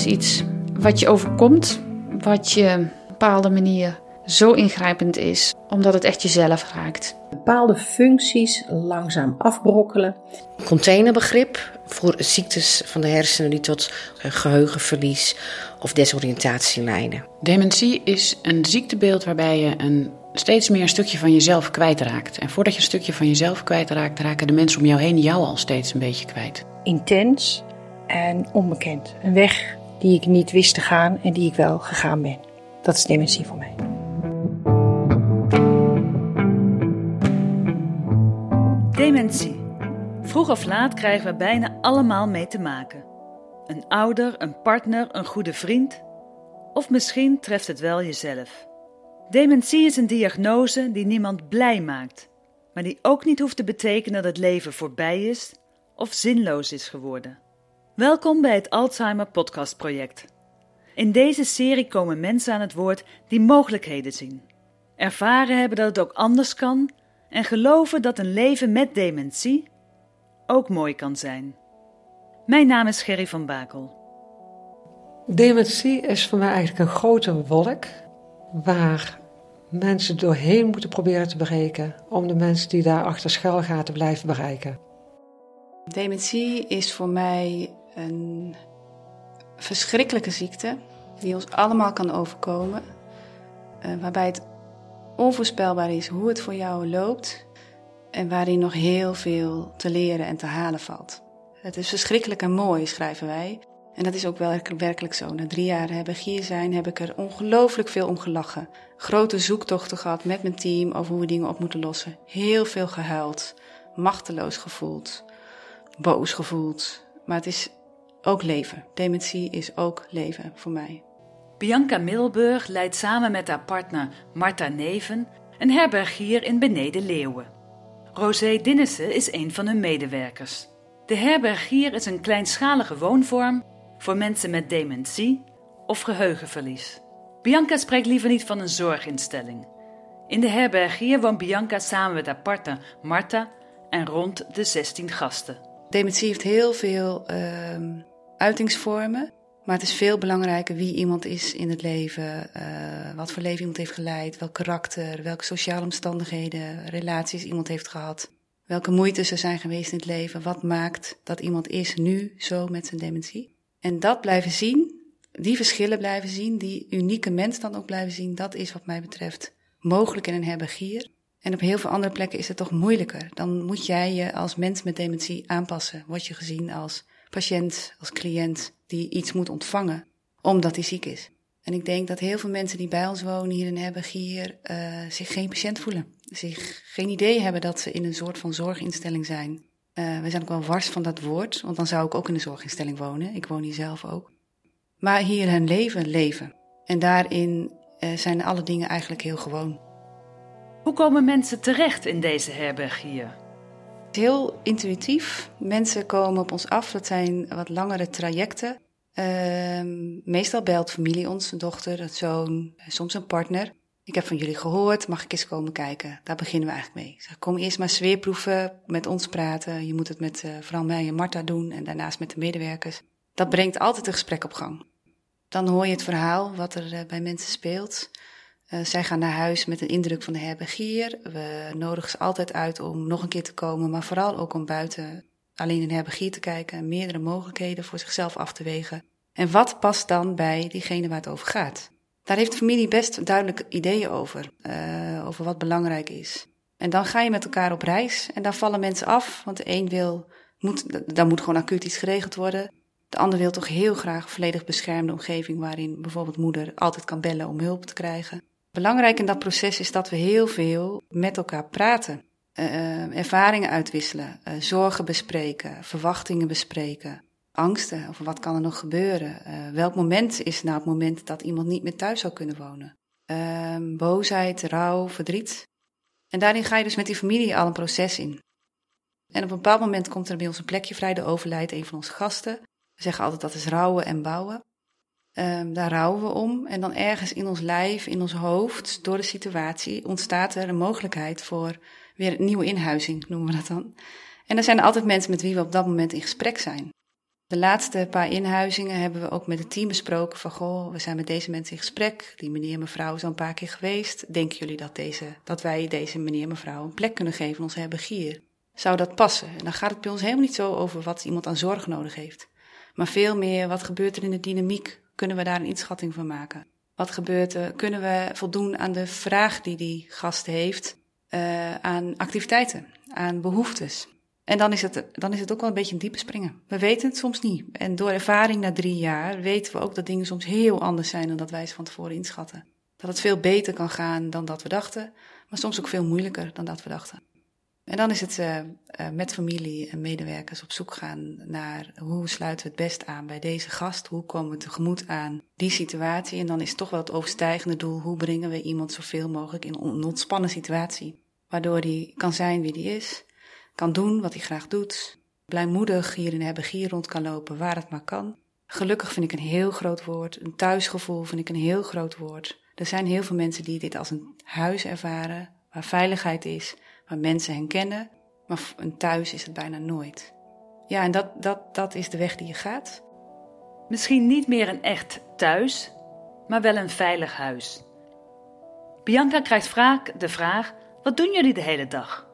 is iets wat je overkomt, wat je op een bepaalde manier zo ingrijpend is, omdat het echt jezelf raakt. Bepaalde functies langzaam afbrokkelen. Containerbegrip voor ziektes van de hersenen die tot geheugenverlies of desoriëntatie leiden. Dementie is een ziektebeeld waarbij je een steeds meer een stukje van jezelf kwijtraakt. En voordat je een stukje van jezelf kwijtraakt, raken de mensen om jou heen jou al steeds een beetje kwijt. Intens en onbekend. Een weg die ik niet wist te gaan en die ik wel gegaan ben. Dat is dementie voor mij. Dementie. Vroeg of laat krijgen we bijna allemaal mee te maken. Een ouder, een partner, een goede vriend. Of misschien treft het wel jezelf. Dementie is een diagnose die niemand blij maakt, maar die ook niet hoeft te betekenen dat het leven voorbij is of zinloos is geworden. Welkom bij het Alzheimer Podcast Project. In deze serie komen mensen aan het woord die mogelijkheden zien, ervaren hebben dat het ook anders kan en geloven dat een leven met dementie ook mooi kan zijn. Mijn naam is Gerry van Bakel. Dementie is voor mij eigenlijk een grote wolk waar mensen doorheen moeten proberen te bereiken om de mensen die daar achter schuilgaten te blijven bereiken. Dementie is voor mij een verschrikkelijke ziekte die ons allemaal kan overkomen, uh, waarbij het onvoorspelbaar is hoe het voor jou loopt en waarin nog heel veel te leren en te halen valt. Het is verschrikkelijk en mooi, schrijven wij. En dat is ook wel werkelijk zo. Na drie jaar hier zijn heb ik er ongelooflijk veel om gelachen. Grote zoektochten gehad met mijn team over hoe we dingen op moeten lossen. Heel veel gehuild, machteloos gevoeld, boos gevoeld. Maar het is ook leven. Dementie is ook leven voor mij. Bianca Middelburg leidt samen met haar partner Marta Neven een herberg hier in Beneden Leeuwen. Rosé Dinnissen is een van hun medewerkers. De herberg hier is een kleinschalige woonvorm voor mensen met dementie of geheugenverlies. Bianca spreekt liever niet van een zorginstelling. In de herberg hier woont Bianca samen met haar partner Marta en rond de 16 gasten. Dementie heeft heel veel uh, uitingsvormen. Maar het is veel belangrijker wie iemand is in het leven, uh, wat voor leven iemand heeft geleid, welk karakter, welke sociale omstandigheden, relaties iemand heeft gehad, welke moeite er zijn geweest in het leven, wat maakt dat iemand is nu zo met zijn dementie. En dat blijven zien, die verschillen blijven zien, die unieke mens dan ook blijven zien, dat is wat mij betreft mogelijk in een herbergier. En op heel veel andere plekken is het toch moeilijker. Dan moet jij je als mens met dementie aanpassen. Word je gezien als patiënt, als cliënt die iets moet ontvangen omdat hij ziek is. En ik denk dat heel veel mensen die bij ons wonen hier in Herbergier uh, zich geen patiënt voelen. Zich geen idee hebben dat ze in een soort van zorginstelling zijn. Uh, we zijn ook wel wars van dat woord, want dan zou ik ook in een zorginstelling wonen. Ik woon hier zelf ook. Maar hier hun leven leven. En daarin uh, zijn alle dingen eigenlijk heel gewoon. Hoe komen mensen terecht in deze herberg hier? Heel intuïtief. Mensen komen op ons af. Dat zijn wat langere trajecten. Uh, meestal belt familie ons, een dochter, een zoon, soms een partner. Ik heb van jullie gehoord, mag ik eens komen kijken? Daar beginnen we eigenlijk mee. zeg, kom eerst maar sfeerproeven, met ons praten. Je moet het met uh, vooral mij en Marta doen en daarnaast met de medewerkers. Dat brengt altijd een gesprek op gang. Dan hoor je het verhaal wat er uh, bij mensen speelt. Uh, zij gaan naar huis met een indruk van de herbergier. We nodigen ze altijd uit om nog een keer te komen, maar vooral ook om buiten alleen een herbergier te kijken en meerdere mogelijkheden voor zichzelf af te wegen. En wat past dan bij diegene waar het over gaat? Daar heeft de familie best duidelijke ideeën over, uh, over wat belangrijk is. En dan ga je met elkaar op reis en dan vallen mensen af, want de een wil, moet, dan moet gewoon acuut iets geregeld worden. De ander wil toch heel graag een volledig beschermde omgeving waarin bijvoorbeeld moeder altijd kan bellen om hulp te krijgen. Belangrijk in dat proces is dat we heel veel met elkaar praten. Uh, ervaringen uitwisselen, uh, zorgen bespreken, verwachtingen bespreken, angsten over wat kan er nog gebeuren. Welk moment is nou het moment dat iemand niet meer thuis zou kunnen wonen? Ehm, boosheid, rouw, verdriet. En daarin ga je dus met die familie al een proces in. En op een bepaald moment komt er bij ons een plekje vrij, de overlijdt een van onze gasten. We zeggen altijd dat is rouwen en bouwen. Um, daar rouwen we om. En dan ergens in ons lijf, in ons hoofd, door de situatie, ontstaat er een mogelijkheid voor weer een nieuwe inhuizing, noemen we dat dan. En er zijn er altijd mensen met wie we op dat moment in gesprek zijn. De laatste paar inhuizingen hebben we ook met het team besproken van goh, we zijn met deze mensen in gesprek. Die meneer en mevrouw is al een paar keer geweest. Denken jullie dat, deze, dat wij deze meneer en mevrouw een plek kunnen geven in onze herbergier? Zou dat passen? En dan gaat het bij ons helemaal niet zo over wat iemand aan zorg nodig heeft. Maar veel meer, wat gebeurt er in de dynamiek? Kunnen we daar een inschatting van maken? Wat gebeurt er? Kunnen we voldoen aan de vraag die die gast heeft uh, aan activiteiten, aan behoeftes? En dan is, het, dan is het ook wel een beetje een diepe springen. We weten het soms niet. En door ervaring na drie jaar weten we ook dat dingen soms heel anders zijn dan dat wij ze van tevoren inschatten. Dat het veel beter kan gaan dan dat we dachten, maar soms ook veel moeilijker dan dat we dachten. En dan is het uh, uh, met familie en medewerkers op zoek gaan naar hoe sluiten we het best aan bij deze gast, hoe komen we tegemoet aan die situatie. En dan is toch wel het overstijgende doel, hoe brengen we iemand zoveel mogelijk in een ontspannen situatie, waardoor die kan zijn wie die is, kan doen wat hij graag doet, blijmoedig hier in de herbergier rond kan lopen waar het maar kan. Gelukkig vind ik een heel groot woord, een thuisgevoel vind ik een heel groot woord. Er zijn heel veel mensen die dit als een huis ervaren, waar veiligheid is, waar mensen hen kennen, maar een thuis is het bijna nooit. Ja, en dat, dat, dat is de weg die je gaat. Misschien niet meer een echt thuis, maar wel een veilig huis. Bianca krijgt vaak de vraag: wat doen jullie de hele dag?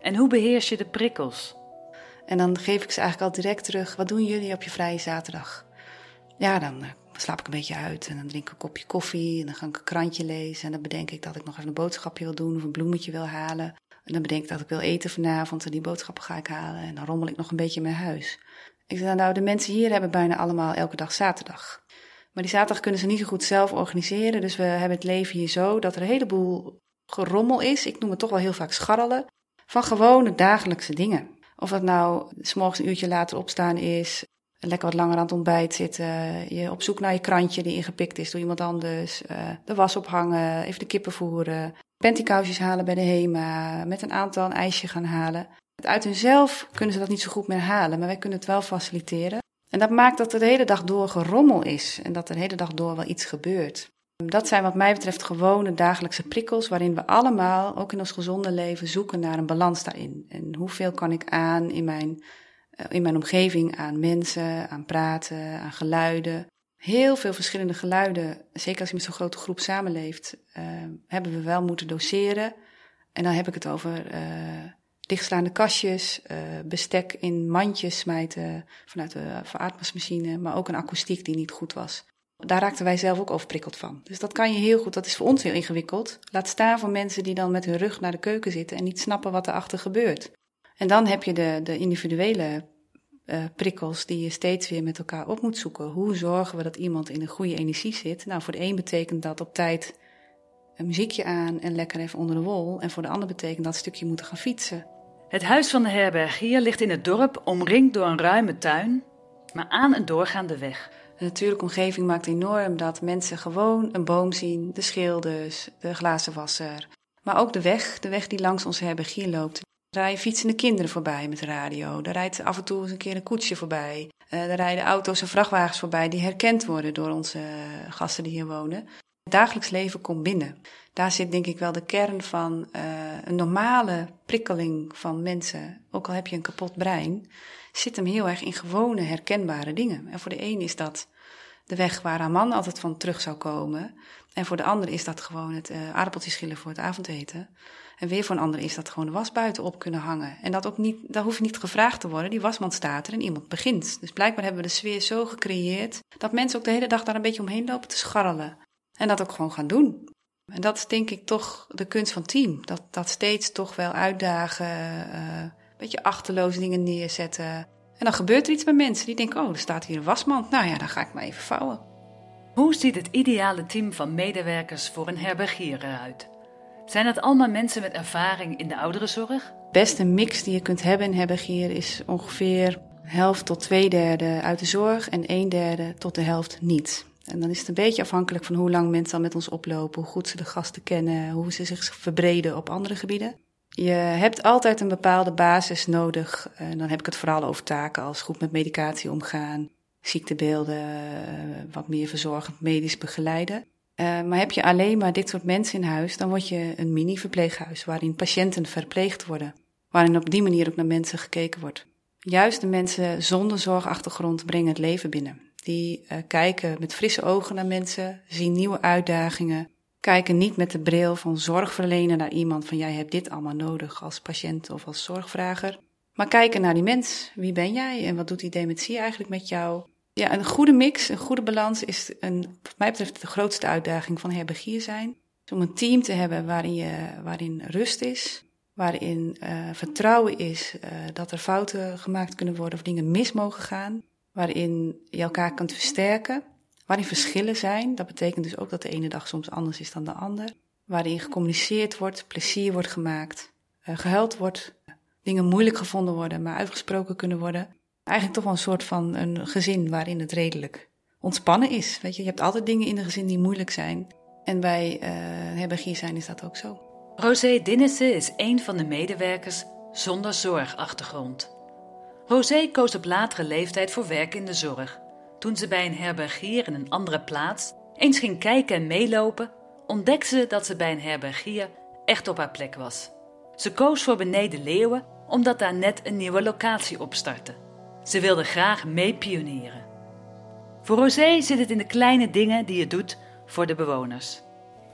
En hoe beheers je de prikkels? En dan geef ik ze eigenlijk al direct terug: wat doen jullie op je vrije zaterdag? Ja, dan eh, slaap ik een beetje uit en dan drink ik een kopje koffie en dan ga ik een krantje lezen en dan bedenk ik dat ik nog even een boodschapje wil doen of een bloemetje wil halen. Dan bedenk ik dat ik wil eten vanavond en die boodschappen ga ik halen en dan rommel ik nog een beetje mijn huis. Ik zeg nou, de mensen hier hebben bijna allemaal elke dag zaterdag. Maar die zaterdag kunnen ze niet zo goed zelf organiseren, dus we hebben het leven hier zo dat er een heleboel gerommel is. Ik noem het toch wel heel vaak scharrelen van gewone dagelijkse dingen. Of dat nou s'morgens een uurtje later opstaan is, lekker wat langer aan het ontbijt zitten, je op zoek naar je krantje die ingepikt is door iemand anders, uh, de was ophangen, even de kippen voeren, pantykousjes halen bij de HEMA, met een aantal een ijsje gaan halen. Uit hunzelf kunnen ze dat niet zo goed meer halen, maar wij kunnen het wel faciliteren. En dat maakt dat er de hele dag door gerommel is en dat er de hele dag door wel iets gebeurt. Dat zijn wat mij betreft gewone dagelijkse prikkels waarin we allemaal, ook in ons gezonde leven, zoeken naar een balans daarin. En hoeveel kan ik aan in mijn, eh, in mijn omgeving aan mensen, aan praten, aan geluiden. Heel veel verschillende geluiden, zeker als je met zo'n grote groep samenleeft, uh, hebben we wel moeten doseren. En dan heb ik het over uh, dichtslaande kastjes, uh, bestek in mandjes smijten vanuit de veratmensmachine, maar ook een akoestiek die niet goed was. Daar raakten wij zelf ook overprikkeld van. Dus dat kan je heel goed, dat is voor ons heel ingewikkeld. Laat staan voor mensen die dan met hun rug naar de keuken zitten en niet snappen wat erachter gebeurt. En dan heb je de, de individuele uh, prikkels die je steeds weer met elkaar op moet zoeken. Hoe zorgen we dat iemand in een goede energie zit? Nou, voor de een betekent dat op tijd een muziekje aan en lekker even onder de wol. En voor de ander betekent dat een stukje moeten gaan fietsen. Het huis van de herbergier ligt in het dorp, omringd door een ruime tuin, maar aan een doorgaande weg. De natuurlijke omgeving maakt enorm dat mensen gewoon een boom zien, de schilders, de glazenwasser. Maar ook de weg, de weg die langs onze herbergier loopt. Rijden fietsende kinderen voorbij met radio. Er rijdt af en toe eens een keer een koetsje voorbij. Er rijden auto's en vrachtwagens voorbij die herkend worden door onze gasten die hier wonen. Het dagelijks leven komt binnen. Daar zit denk ik wel de kern van uh, een normale prikkeling van mensen. Ook al heb je een kapot brein, zit hem heel erg in gewone herkenbare dingen. En voor de een is dat de weg waar haar man altijd van terug zou komen. En voor de ander is dat gewoon het uh, aardappeltjes schillen voor het avondeten. En weer voor een ander is dat gewoon de was buiten op kunnen hangen. En dat ook niet, hoeft niet gevraagd te worden. Die wasmand staat er en iemand begint. Dus blijkbaar hebben we de sfeer zo gecreëerd dat mensen ook de hele dag daar een beetje omheen lopen te scharrelen. En dat ook gewoon gaan doen. En dat is denk ik toch de kunst van team. Dat, dat steeds toch wel uitdagen, uh, een beetje achterloze dingen neerzetten. En dan gebeurt er iets met mensen die denken, oh, er staat hier een wasmand. Nou ja, dan ga ik maar even vouwen. Hoe ziet het ideale team van medewerkers voor een herbergier eruit? Zijn dat allemaal mensen met ervaring in de ouderenzorg? De beste mix die je kunt hebben in herbergier is ongeveer helft tot twee derde uit de zorg en een derde tot de helft niet. En dan is het een beetje afhankelijk van hoe lang mensen al met ons oplopen, hoe goed ze de gasten kennen, hoe ze zich verbreden op andere gebieden. Je hebt altijd een bepaalde basis nodig. En dan heb ik het vooral over taken als goed met medicatie omgaan, ziektebeelden, wat meer verzorgend medisch begeleiden. Uh, maar heb je alleen maar dit soort mensen in huis, dan word je een mini-verpleeghuis waarin patiënten verpleegd worden. Waarin op die manier ook naar mensen gekeken wordt. Juist de mensen zonder zorgachtergrond brengen het leven binnen. Die uh, kijken met frisse ogen naar mensen, zien nieuwe uitdagingen, kijken niet met de bril van zorgverlener naar iemand van jij hebt dit allemaal nodig als patiënt of als zorgvrager. Maar kijken naar die mens. Wie ben jij en wat doet die dementie eigenlijk met jou? Ja, een goede mix, een goede balans is een, wat mij betreft de grootste uitdaging van herbergier zijn. Om een team te hebben waarin, je, waarin rust is, waarin uh, vertrouwen is uh, dat er fouten gemaakt kunnen worden of dingen mis mogen gaan, waarin je elkaar kunt versterken, waarin verschillen zijn. Dat betekent dus ook dat de ene dag soms anders is dan de ander. Waarin gecommuniceerd wordt, plezier wordt gemaakt, uh, gehuild wordt, dingen moeilijk gevonden worden, maar uitgesproken kunnen worden. Eigenlijk toch wel een soort van een gezin waarin het redelijk ontspannen is. Weet je, je hebt altijd dingen in een gezin die moeilijk zijn. En bij uh, herbergier zijn is dat ook zo. Rosé Dinnissen is een van de medewerkers zonder zorgachtergrond. Rosé koos op latere leeftijd voor werk in de zorg. Toen ze bij een herbergier in een andere plaats eens ging kijken en meelopen, ontdekte ze dat ze bij een herbergier echt op haar plek was. Ze koos voor Beneden Leeuwen omdat daar net een nieuwe locatie opstartte. Ze wilde graag mee pionieren. Voor Rosé zit het in de kleine dingen die je doet voor de bewoners.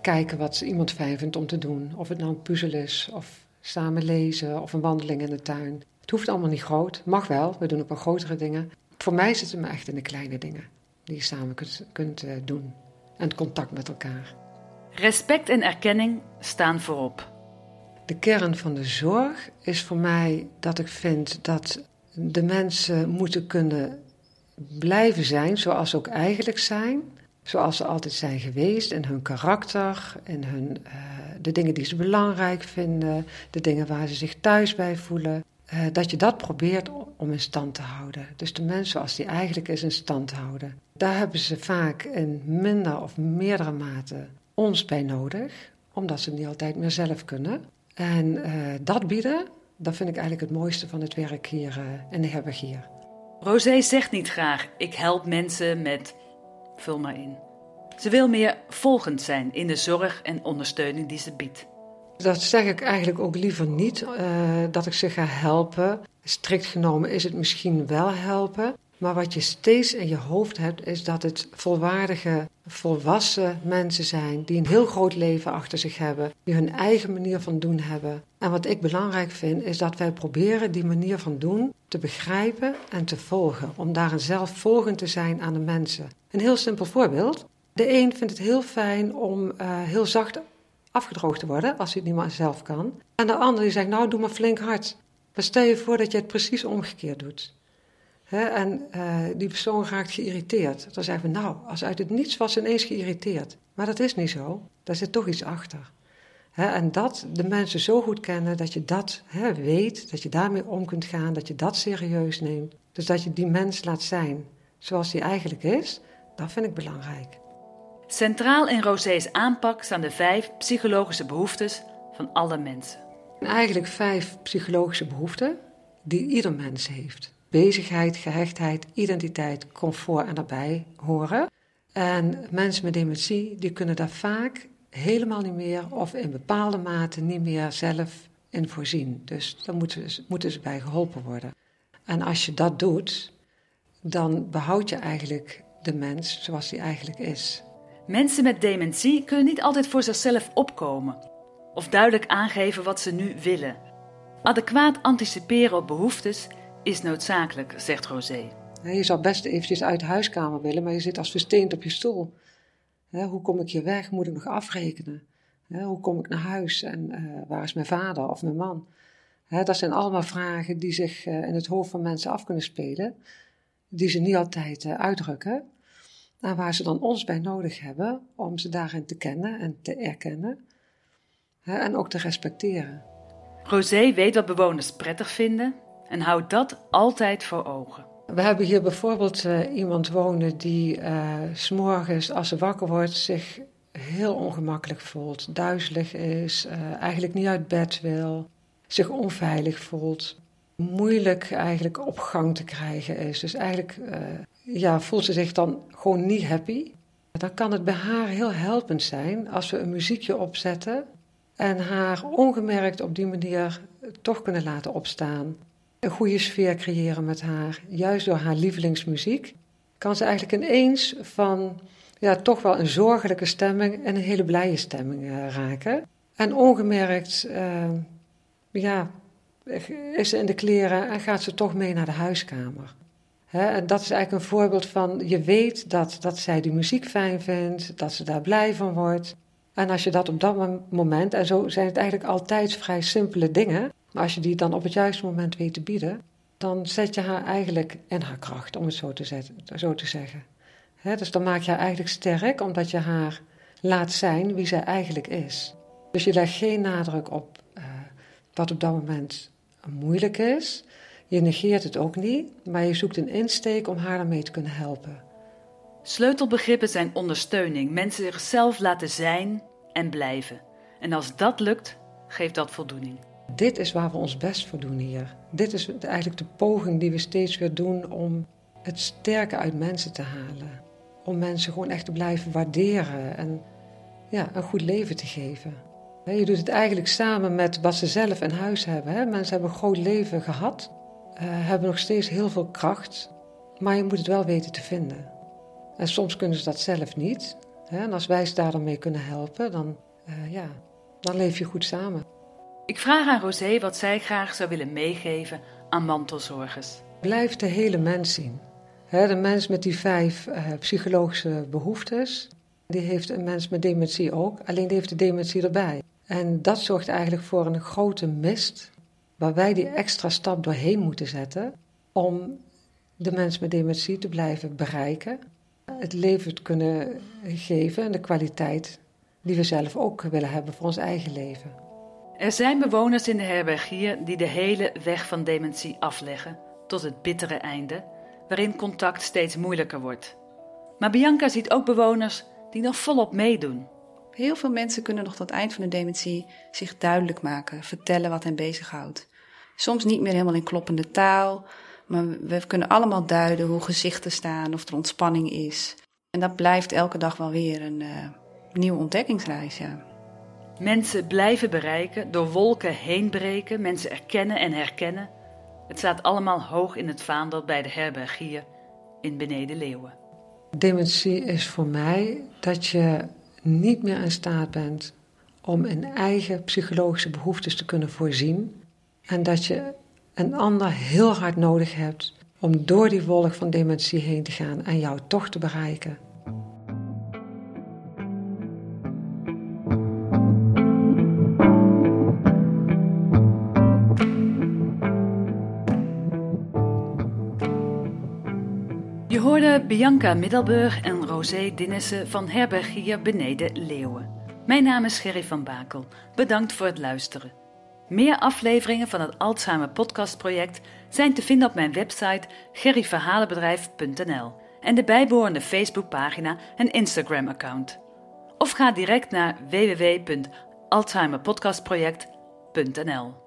Kijken wat iemand fijn vindt om te doen. Of het nou een puzzel is, of samen lezen, of een wandeling in de tuin. Het hoeft allemaal niet groot. Mag wel, we doen ook wel grotere dingen. Voor mij zit het me echt in de kleine dingen die je samen kunt, kunt uh, doen. En het contact met elkaar. Respect en erkenning staan voorop. De kern van de zorg is voor mij dat ik vind dat de mensen moeten kunnen blijven zijn zoals ze ook eigenlijk zijn. Zoals ze altijd zijn geweest in hun karakter, in hun, uh, de dingen die ze belangrijk vinden, de dingen waar ze zich thuis bij voelen. Uh, dat je dat probeert om in stand te houden. Dus de mens zoals die eigenlijk is in stand houden. Daar hebben ze vaak in minder of meerdere mate ons bij nodig, omdat ze niet altijd meer zelf kunnen. En uh, dat bieden, dat vind ik eigenlijk het mooiste van het werk hier uh, in de herbergier. Rosé zegt niet graag: ik help mensen met. Vul maar in. Ze wil meer volgend zijn in de zorg en ondersteuning die ze biedt. Dat zeg ik eigenlijk ook liever niet, uh, dat ik ze ga helpen. Strikt genomen is het misschien wel helpen. Maar wat je steeds in je hoofd hebt, is dat het volwaardige, volwassen mensen zijn. Die een heel groot leven achter zich hebben. Die hun eigen manier van doen hebben. En wat ik belangrijk vind, is dat wij proberen die manier van doen te begrijpen en te volgen. Om daarin zelf volgend te zijn aan de mensen. Een heel simpel voorbeeld. De een vindt het heel fijn om uh, heel zacht afgedroogd te worden als hij het niet meer zelf kan. En de ander die zegt, nou doe maar flink hard. Maar stel je voor dat je het precies omgekeerd doet. He, en uh, die persoon raakt geïrriteerd. Dan zeggen we, nou, als uit het niets was ineens geïrriteerd. Maar dat is niet zo. Daar zit toch iets achter. He, en dat de mensen zo goed kennen dat je dat he, weet, dat je daarmee om kunt gaan, dat je dat serieus neemt. Dus dat je die mens laat zijn zoals die eigenlijk is, dat vind ik belangrijk. Centraal in Rosé's aanpak staan de vijf psychologische behoeftes van alle mensen. Eigenlijk vijf psychologische behoeften die ieder mens heeft. Bezigheid, gehechtheid, identiteit, comfort en daarbij horen. En mensen met dementie die kunnen daar vaak helemaal niet meer of in bepaalde mate niet meer zelf in voorzien. Dus daar moeten ze, moeten ze bij geholpen worden. En als je dat doet, dan behoud je eigenlijk de mens zoals die eigenlijk is. Mensen met dementie kunnen niet altijd voor zichzelf opkomen of duidelijk aangeven wat ze nu willen. Adequaat anticiperen op behoeftes is noodzakelijk, zegt Rosé. Je zou best eventjes uit de huiskamer willen, maar je zit als versteend op je stoel. Hoe kom ik hier weg? Moet ik nog afrekenen? Hoe kom ik naar huis? En uh, waar is mijn vader of mijn man? Dat zijn allemaal vragen die zich uh, in het hoofd van mensen af kunnen spelen, die ze niet altijd uh, uitdrukken. En waar ze dan ons bij nodig hebben om ze daarin te kennen en te erkennen. En ook te respecteren. Rosé weet wat bewoners prettig vinden en houdt dat altijd voor ogen. We hebben hier bijvoorbeeld uh, iemand wonen die uh, s'morgens als ze wakker wordt zich heel ongemakkelijk voelt, duizelig is, uh, eigenlijk niet uit bed wil, zich onveilig voelt, moeilijk eigenlijk op gang te krijgen is. Dus eigenlijk ja, voelt ze zich dan gewoon niet happy. Dan kan het bij haar heel helpend zijn als we een muziekje opzetten en haar ongemerkt op die manier toch kunnen laten opstaan. Een goede sfeer creëren met haar. Juist door haar lievelingsmuziek kan ze eigenlijk ineens van ja, toch wel een zorgelijke stemming en een hele blije stemming uh, raken. En ongemerkt uh, ja, is ze in de kleren en gaat ze toch mee naar de huiskamer. en dat is eigenlijk een voorbeeld van, je weet dat, dat zij die muziek fijn vindt, dat ze daar blij van wordt. En als je dat op dat moment, en zo zijn het eigenlijk altijd vrij simpele dingen, maar als je die dan op het juiste moment weet te bieden, dan zet je haar eigenlijk in haar kracht, om het zo te, zetten, zo te zeggen. dus dan maak je haar eigenlijk sterk, omdat je haar laat zijn wie zij eigenlijk is. Dus je legt geen nadruk op uh, wat op dat moment moeilijk is. Je negeert het ook niet, maar je zoekt een insteek om haar ermee te kunnen helpen. Sleutelbegrippen zijn ondersteuning, mensen zichzelf laten zijn en blijven. En als dat lukt, geeft dat voldoening. Dit is waar we ons best voor doen hier. Dit is eigenlijk de poging die we steeds weer doen om het sterke uit mensen te halen. Om mensen gewoon echt te blijven waarderen en ja, een goed leven te geven. Je doet het eigenlijk samen met wat ze zelf in huis hebben. Mensen hebben een groot leven gehad, uh, hebben nog steeds heel veel kracht, maar je moet het wel weten te vinden. En soms kunnen ze dat zelf niet. En als wij ze daar dan mee kunnen helpen, dan, uh, ja, dan leef je goed samen. Ik vraag aan Rosé wat zij graag zou willen meegeven aan mantelzorgers. Blijf de hele mens zien. de mens met die vijf uh, psychologische behoeftes, die heeft een mens met dementie ook, alleen die heeft de dementie erbij. En dat zorgt eigenlijk voor een grote mist, waar wij die extra stap doorheen moeten zetten om de mens met dementie te blijven bereiken, het leven te kunnen geven en de kwaliteit die we zelf ook willen hebben voor ons eigen leven. Er zijn bewoners in de herberg hier die de hele weg van dementie afleggen tot het bittere einde, waarin contact steeds moeilijker wordt. Maar Bianca ziet ook bewoners die nog volop meedoen. Heel veel mensen kunnen nog tot het eind van de dementie zich duidelijk maken, vertellen wat hen bezighoudt. Soms niet meer helemaal in kloppende taal, maar we kunnen allemaal duiden hoe gezichten staan, of er ontspanning is. En dat blijft elke dag wel weer een uh, nieuwe ontdekkingsreis. Ja. Mensen blijven bereiken, door wolken heen breken, mensen erkennen en herkennen. Het staat allemaal hoog in het vaandel bij de herberg hier in Beneden Leeuwen. Dementie is voor mij dat je niet meer in staat bent om in eigen psychologische behoeftes te kunnen voorzien. En dat je een ander heel hard nodig hebt om door die wolk van dementie heen te gaan en jou toch te bereiken. Je hoorde Bianca Middelburg en Rosé Dinnissen van Herberg hier beneden Leeuwen. Mijn naam is Gerry van Bakel. Bedankt voor het luisteren. Meer afleveringen van het Alzheimer Podcast Project zijn te vinden op mijn website gerryverhalenbedrijf.nl en de bijbehorende Facebookpagina en Instagram-account. Of ga direct naar www.alzheimerpodcastproject.nl.